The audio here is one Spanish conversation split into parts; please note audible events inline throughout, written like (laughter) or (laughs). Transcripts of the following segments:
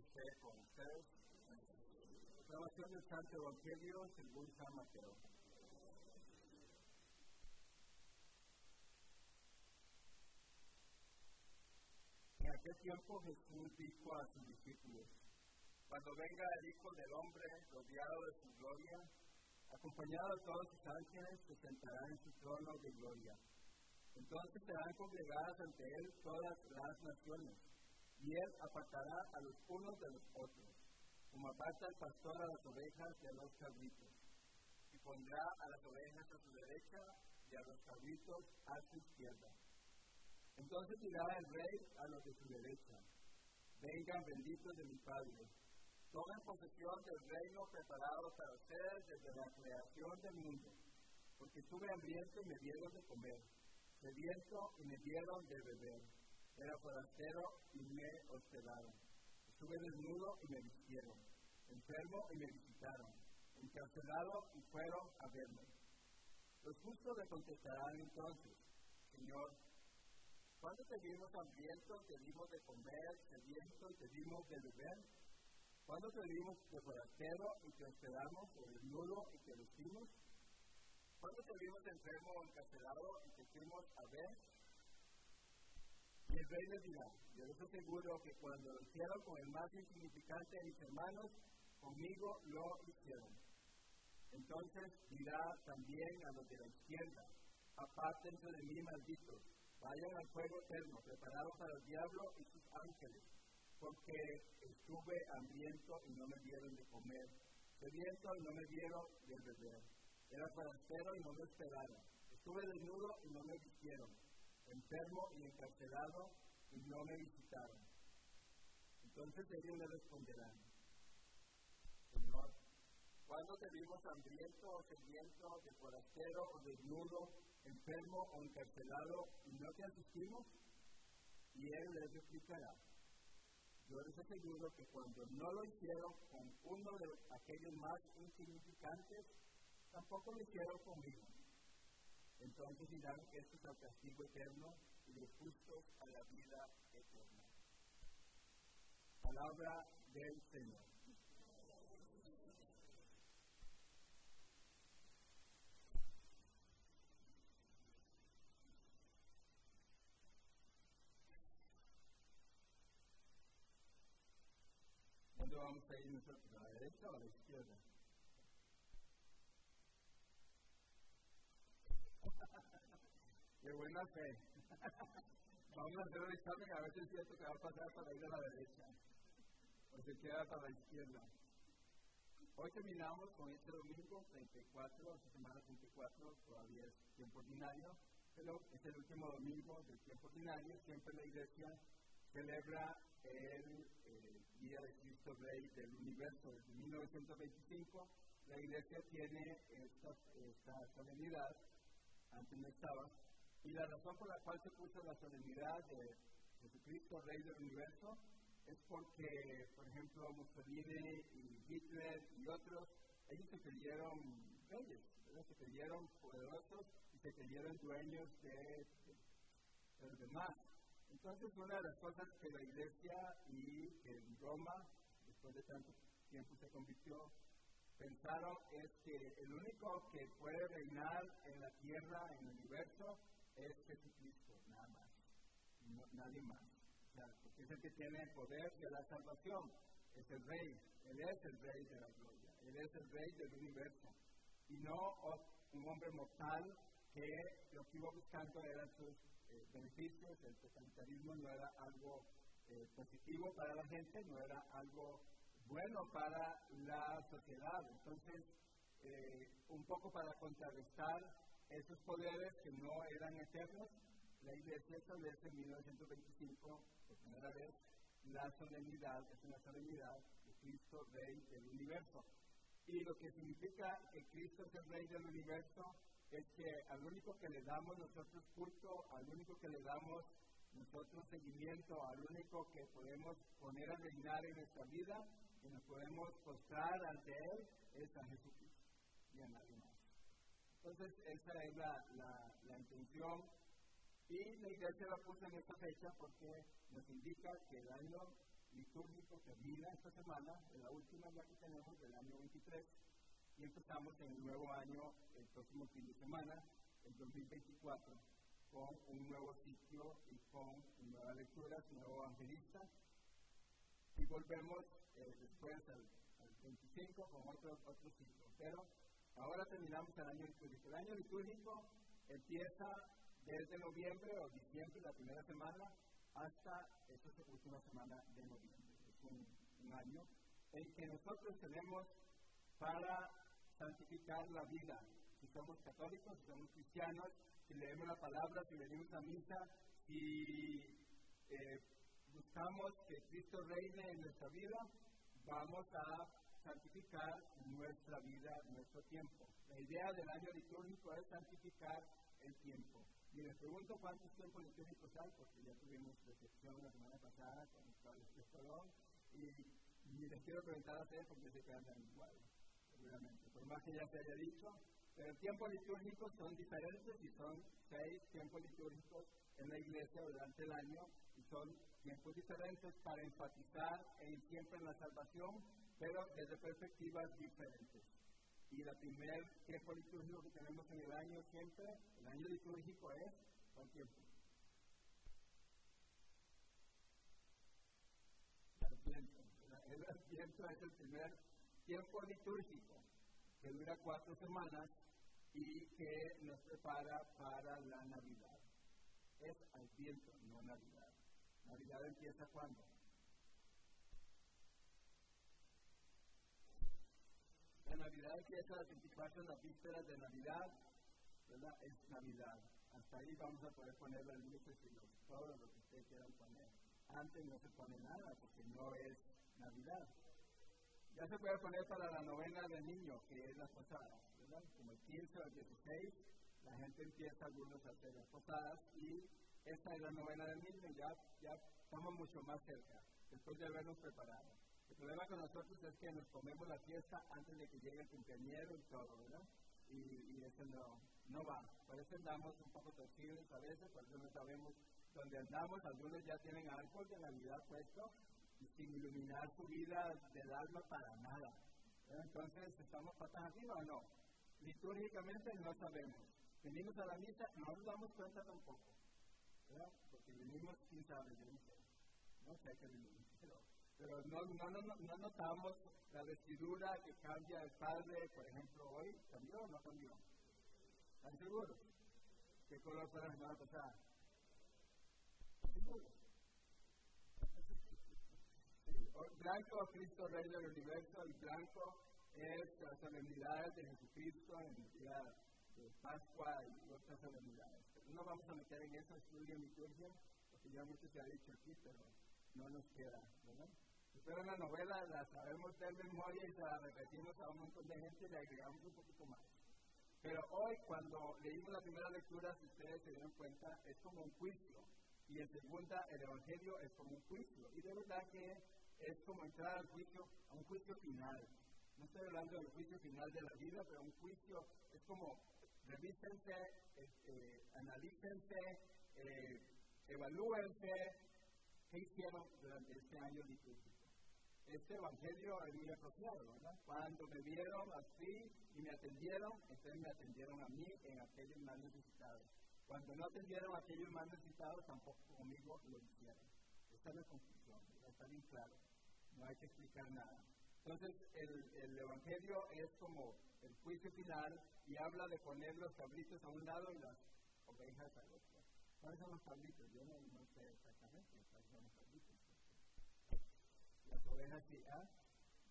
esté con ustedes. Proclamación del Santo Evangelio según San Mateo. En aquel tiempo Jesús dijo a sus discípulos, cuando venga el Hijo del Hombre rodeado de su gloria, acompañado de todos sus ángeles, se sentará en su trono de gloria. Entonces serán congregadas ante él todas las naciones, y él apartará a los unos de los otros, como aparta el pastor a las ovejas de los cabritos, y pondrá a las ovejas a su derecha y a los cabritos a su izquierda. Entonces dirá el rey a los de su derecha, vengan benditos de mi Padre, tomen posesión del reino preparado para ustedes desde la creación del mundo, porque estuve hambriento y me dieron de comer sediento y me dieron de beber. Era forastero y me hospedaron. Estuve desnudo y me vistieron. Enfermo y me visitaron. Encarcelado y fueron a verme. Los justos le contestarán entonces, Señor, ¿cuándo te vimos hambriento, te dimos de comer, sediento y te dimos de beber? ¿Cuándo te vimos de forastero y te hospedamos, o desnudo y te vestimos? ¿Cuándo te vimos enfermo o encarcelado y te fuimos a ver? Y el rey les dirá, yo les aseguro que cuando lo hicieron con el más insignificante de mis hermanos, conmigo lo hicieron. Entonces dirá también a los de la izquierda, apártense de mí malditos, vayan al fuego eterno, preparado para el diablo y sus ángeles, porque estuve hambriento y no me dieron de comer, sediento y no me dieron de beber era forastero y no me esperaron. Estuve desnudo y no me vistieron. Enfermo y encarcelado y no me visitaron. Entonces ellos le responderán, Señor, ¿cuándo te vimos hambriento o sediento, de forastero o desnudo, enfermo o encarcelado y no te asistimos? Y él les explicará. Yo les aseguro que cuando no lo hicieron con uno de aquellos más insignificantes, tampoco lo hicieron conmigo. Entonces dirán que esto es el castigo eterno y los justos a la vida eterna. Palabra del Señor. ¿Dónde vamos a ir nosotros? ¿A la derecha o a la izquierda? De buena fe. (laughs) Vamos a hacer un examen a ver si es cierto que va a pasar para ir a la derecha o se queda para la izquierda. Hoy terminamos con este domingo 34, esta semana 34, todavía es tiempo ordinario, pero es el último domingo del tiempo ordinario. Siempre la iglesia celebra el, Día de Cristo Rey del Universo. Desde 1925 la iglesia tiene esta, esta solemnidad, antes no estaba, y la razón por la cual se puso la solemnidad de Jesucristo, Rey del Universo, es porque, por ejemplo, Mussolini y Hitler y otros, ellos se creyeron reyes, se creyeron poderosos y se creyeron dueños de, los demás. Entonces, una de las cosas que la Iglesia y Roma, después de tanto tiempo se convirtió, pensaron es que el único que puede reinar en la tierra, en el universo, es Jesucristo, nada más, nadie más. O sea, porque es el que tiene el poder de la salvación, es el rey, él es el rey de la gloria, él es el rey del universo, y no un hombre mortal que lo que iba buscando eran sus eh, beneficios, el totalitarismo no era algo eh, positivo para la gente, no era algo bueno para la sociedad. Entonces, eh, un poco para contrarrestar esos poderes que no eran eternos, la Iglesia establece en 1925, por primera vez, la solemnidad, es una solemnidad de Cristo, Rey del universo. Y lo que significa que Cristo es el Rey del universo es que al único que le damos nosotros culto, al único que le damos nosotros seguimiento, al único que podemos poner a reinar en nuestra vida y nos podemos postrar ante Él, es a Jesucristo y a nadie más. Entonces, esa es la, la, intención. Y la iglesia la puso en esta fecha porque nos indica que el año litúrgico termina esta semana, en la última ya que tenemos del año 23, y empezamos en el nuevo año el próximo fin de semana, el 2024, con un nuevo sitio y con nuevas lecturas, nuevo evangelista, y volvemos eh, después al, 25 con otro, otro ciclo. Pero ahora terminamos el año litúrgico. El año litúrgico empieza desde noviembre o diciembre, la primera semana, hasta esta última semana de noviembre. Es un, año en que nosotros tenemos para santificar la vida. Si somos católicos, si somos cristianos, si leemos la palabra, si venimos a misa, si eh, buscamos que Cristo reine en nuestra vida, vamos a santificar nuestra vida, nuestro tiempo. La idea del año litúrgico es santificar el tiempo. Y les pregunto cuántos tiempos litúrgicos hay, porque ya tuvimos recepción la semana pasada con el Padre Colón, y, y les quiero preguntar a ustedes porque se quedan igual, seguramente. Por más que ya se haya dicho, pero tiempos litúrgicos son diferentes y son seis tiempos litúrgicos en la iglesia durante el año y son tiempos diferentes para enfatizar en, siempre en la salvación, pero desde perspectivas diferentes. Y la primer tiempo litúrgico que tenemos en el año siempre, el año litúrgico es ¿cuál tiempo? El Adviento es el primer tiempo litúrgico que dura cuatro semanas y que nos prepara para la Navidad. Es Adviento, no Navidad. Navidad empieza cuando? La Navidad empieza las 24 las vísperas de Navidad, ¿verdad? Es Navidad. Hasta ahí vamos a poder poner las luces y los, todo lo que ustedes quieran poner. Antes no se pone nada porque no es Navidad. Ya se puede poner para la novena del niño, que es la posada, ¿verdad? Como el 15 o el 16, la gente empieza algunos a hacer las posadas y esta es la novena del niño ya, ya estamos mucho más cerca, después de habernos preparado. El problema con nosotros es que nos comemos la fiesta antes de que llegue el cumpleañero y todo, ¿verdad? Y, eso no, va. Por eso andamos un poco torcidos a veces, por eso no sabemos dónde andamos. Algunos ya tienen árbol de Navidad puesto y sin iluminar su vida del alma para nada. Entonces, ¿estamos patas arriba o no? Litúrgicamente no sabemos. Venimos a la misa, no nos damos cuenta tampoco. ¿verdad? Porque venimos, quién sabe, yo no. No sé qué venimos, pero pero no, no, no, no, notamos la vestidura que cambia el padre, por ejemplo, hoy, ¿cambió o no cambió? ¿Están seguros? ¿Qué color fue la semana pasada? ¿Están (laughs) Blanco, Cristo Rey del Universo, el blanco es la solemnidad de Jesucristo en el día de Pascua y otras solemnidades. no vamos a meter en eso, estudio liturgia, porque ya mucho se ha dicho aquí, pero no nos queda, ¿verdad? Pero la novela la sabemos de memoria y se la repetimos a un montón de gente y le agregamos un poquito más. Pero hoy, cuando leímos la primera lectura, si ustedes se dieron cuenta, es como un juicio. Y en segunda, el Evangelio es como un juicio. Y de verdad que es como entrar al juicio, a un juicio final. No estoy hablando del juicio final de la vida, pero un juicio es como revísense, este, analícense, eh, evalúense qué hicieron durante este año litúrgico este evangelio es muy apropiado, ¿verdad? Cuando me vieron así y me atendieron, entonces me atendieron a mí en aquellos más necesitados. Cuando no atendieron a aquellos más necesitados, tampoco conmigo lo hicieron. Esta es la conclusión, está bien claro. No hay que explicar nada. Entonces, el, el, Evangelio es como el juicio final y habla de poner los cabritos a un lado y las ovejas al otro. ¿Cuáles son los cabritos? Yo no, no sé exactamente cuáles son los cabritos las ovejas ¿ah?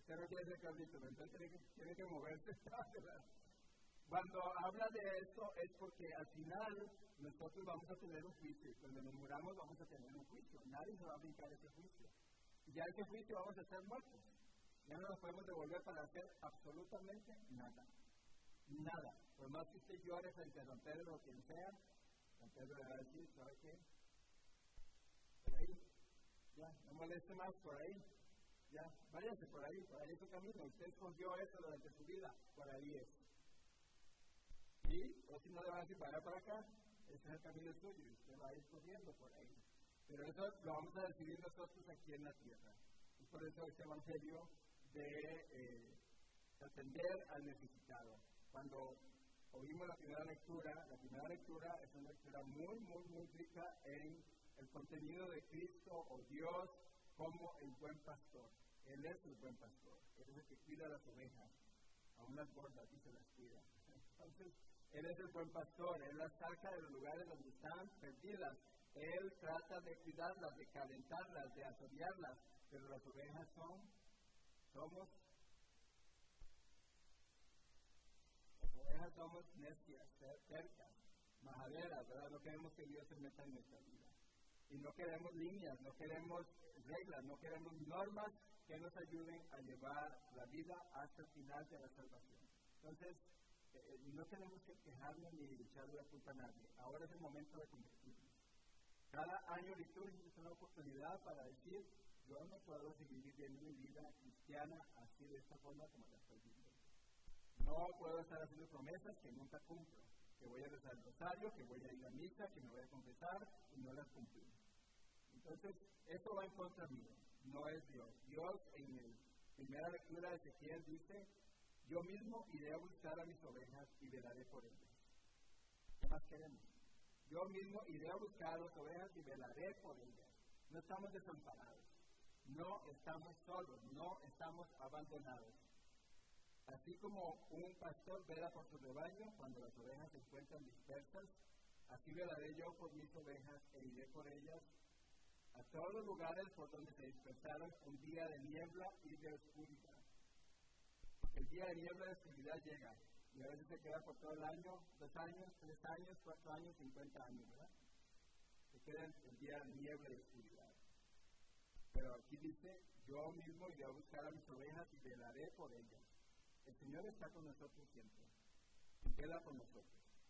Usted no quiere ser cabrito, entonces tiene que, tiene que moverse. (laughs) Cuando habla de esto es porque al final nosotros vamos a tener un juicio. Cuando nos muramos vamos a tener un juicio. Nadie se va a brincar ese juicio. Y ya ese juicio vamos a estar muertos. Ya no nos podemos devolver para hacer absolutamente nada. Nada. Por más que usted llore frente a Don Pedro o quien sea, Don Pedro le va ¿sabe qué? Por ahí. Ya, no moleste más por ahí. Ya, váyanse por ahí, por ahí su camino. Usted escogió eso durante su vida, por ahí es. Y, o si no le van a decir, para para acá, ese es el camino suyo, y usted va a ir corriendo por ahí. Pero eso lo vamos a decidir nosotros aquí en la tierra. Y por eso este evangelio de eh, atender al necesitado. Cuando oímos la primera lectura, la primera lectura es una lectura muy, muy, muy rica en el contenido de Cristo o Dios como el buen pastor. Él es el buen pastor, Él es el que cuida las ovejas, a unas gordas y se las cuida. Entonces, Él es el buen pastor, Él las saca de los lugares donde están perdidas, Él trata de cuidarlas, de calentarlas, de asociarlas, pero las ovejas son, somos somos necias, cercas, majaderas, ¿verdad? No queremos que Dios se meta en nuestra vida. Y no queremos líneas, no queremos reglas, no queremos normas que nos ayuden a llevar la vida hasta el final de la salvación. Entonces, eh, eh, no tenemos que quejarnos ni echarle la culpa a nadie. Ahora es el momento de convertirnos. Cada año litúrgico es una oportunidad para decir, yo no puedo seguir viviendo mi vida cristiana así de esta forma como la estoy viviendo. No puedo estar haciendo promesas que nunca cumplo. Que voy a rezar el rosario, que voy a ir a misa, que me voy a confesar y no las cumplo. Entonces, esto va en contra mío. No es Dios. Dios en la primera lectura de Ezequiel dice, yo mismo iré a buscar a mis ovejas y velaré por ellas. ¿Qué más queremos? Yo mismo iré a buscar a las ovejas y velaré por ellas. No estamos desamparados. No estamos solos. No estamos abandonados Así como un pastor vela por su rebaño cuando las ovejas se encuentran dispersas, así velaré yo por mis ovejas e iré por ellas a todos los lugares por donde se dispersaron un día de niebla y de oscuridad. El día de niebla y de oscuridad llega y a veces se queda por todo el año, dos años, tres años, cuatro años, cincuenta años, ¿verdad? Se queda el día de niebla y oscuridad. Pero aquí dice, yo mismo iré a buscar a mis ovejas y velaré por ellas. El Señor está con nosotros siempre. Queda con nosotros.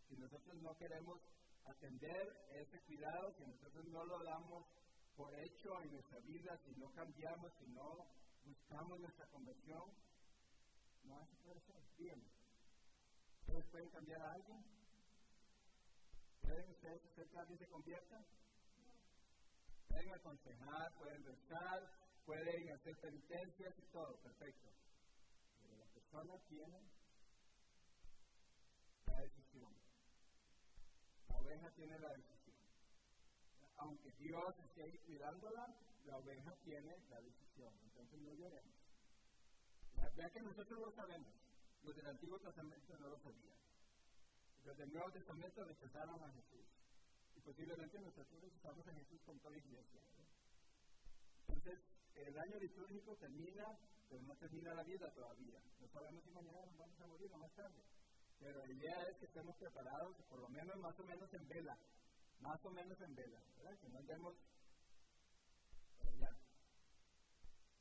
Si nosotros no queremos atender ese cuidado, si nosotros no lo damos por hecho en nuestra vida, si no cambiamos, si no buscamos nuestra conversión, no hace puede ser. Bien. ¿Ustedes pueden cambiar a alguien? ¿Pueden ustedes hacer que alguien se convierta? Pueden aconsejar, pueden rezar, pueden hacer penitencias y todo, perfecto persona tiene la decisión. La oveja tiene la decisión. Aunque Dios esté ahí cuidándola, la oveja tiene la decisión. Entonces no lloremos. Ya que nosotros lo sabemos, los del Antiguo Testamento no lo sabían. Los del Nuevo Testamento rechazaron a Jesús. Y posiblemente nosotros rechazamos a Jesús con toda la iglesia. Entonces, el año litúrgico termina pero no termina la vida todavía. No sabemos si mañana nos vamos a morir o más tarde. Pero la idea es que estemos preparados, por lo menos más o menos en vela, más o menos en vela, ¿verdad? Que no andemos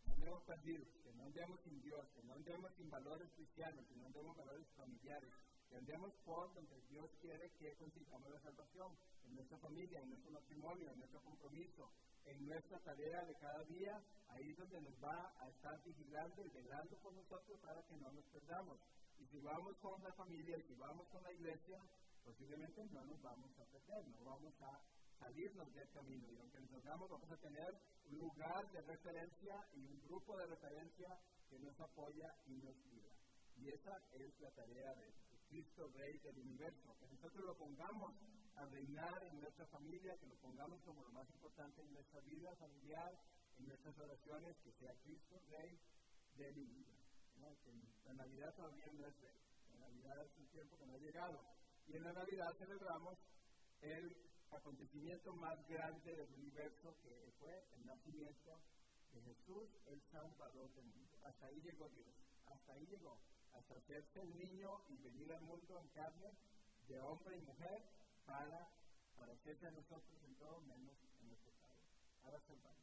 no andemos perdidos, que no andemos sin Dios, que no andemos sin valores cristianos, que no andemos valores familiares, que andemos por donde Dios quiere que consigamos la salvación, en nuestra familia, en nuestro matrimonio, en nuestro compromiso, en nuestra tarea de cada día, ahí es donde nos va a estar vigilando y velando por nosotros para que no nos perdamos. Y si vamos con la familia, si vamos con la iglesia, posiblemente no nos vamos a perder, no vamos a salirnos del camino. Y aunque nos hagamos, vamos a tener un lugar de referencia y un grupo de referencia que nos apoya y nos guía. Y esa es la tarea de Cristo Rey del universo, que nosotros lo pongamos a reinar en nuestra familia, que lo pongamos como lo más importante en nuestra vida familiar, en nuestras oraciones, que sea Cristo Rey de mi vida. la Navidad todavía no es Rey, la Navidad es un tiempo que no ha llegado. Y en la Navidad celebramos el acontecimiento más grande del universo, que fue el nacimiento de Jesús, el Salvador del mundo. Hasta ahí llegó Dios, hasta ahí llegó hasta hacerse un niño y venir al mundo en carne de hombre y mujer para, hacerse a nosotros en todo menos en nuestro pecado. Ahora salvamos.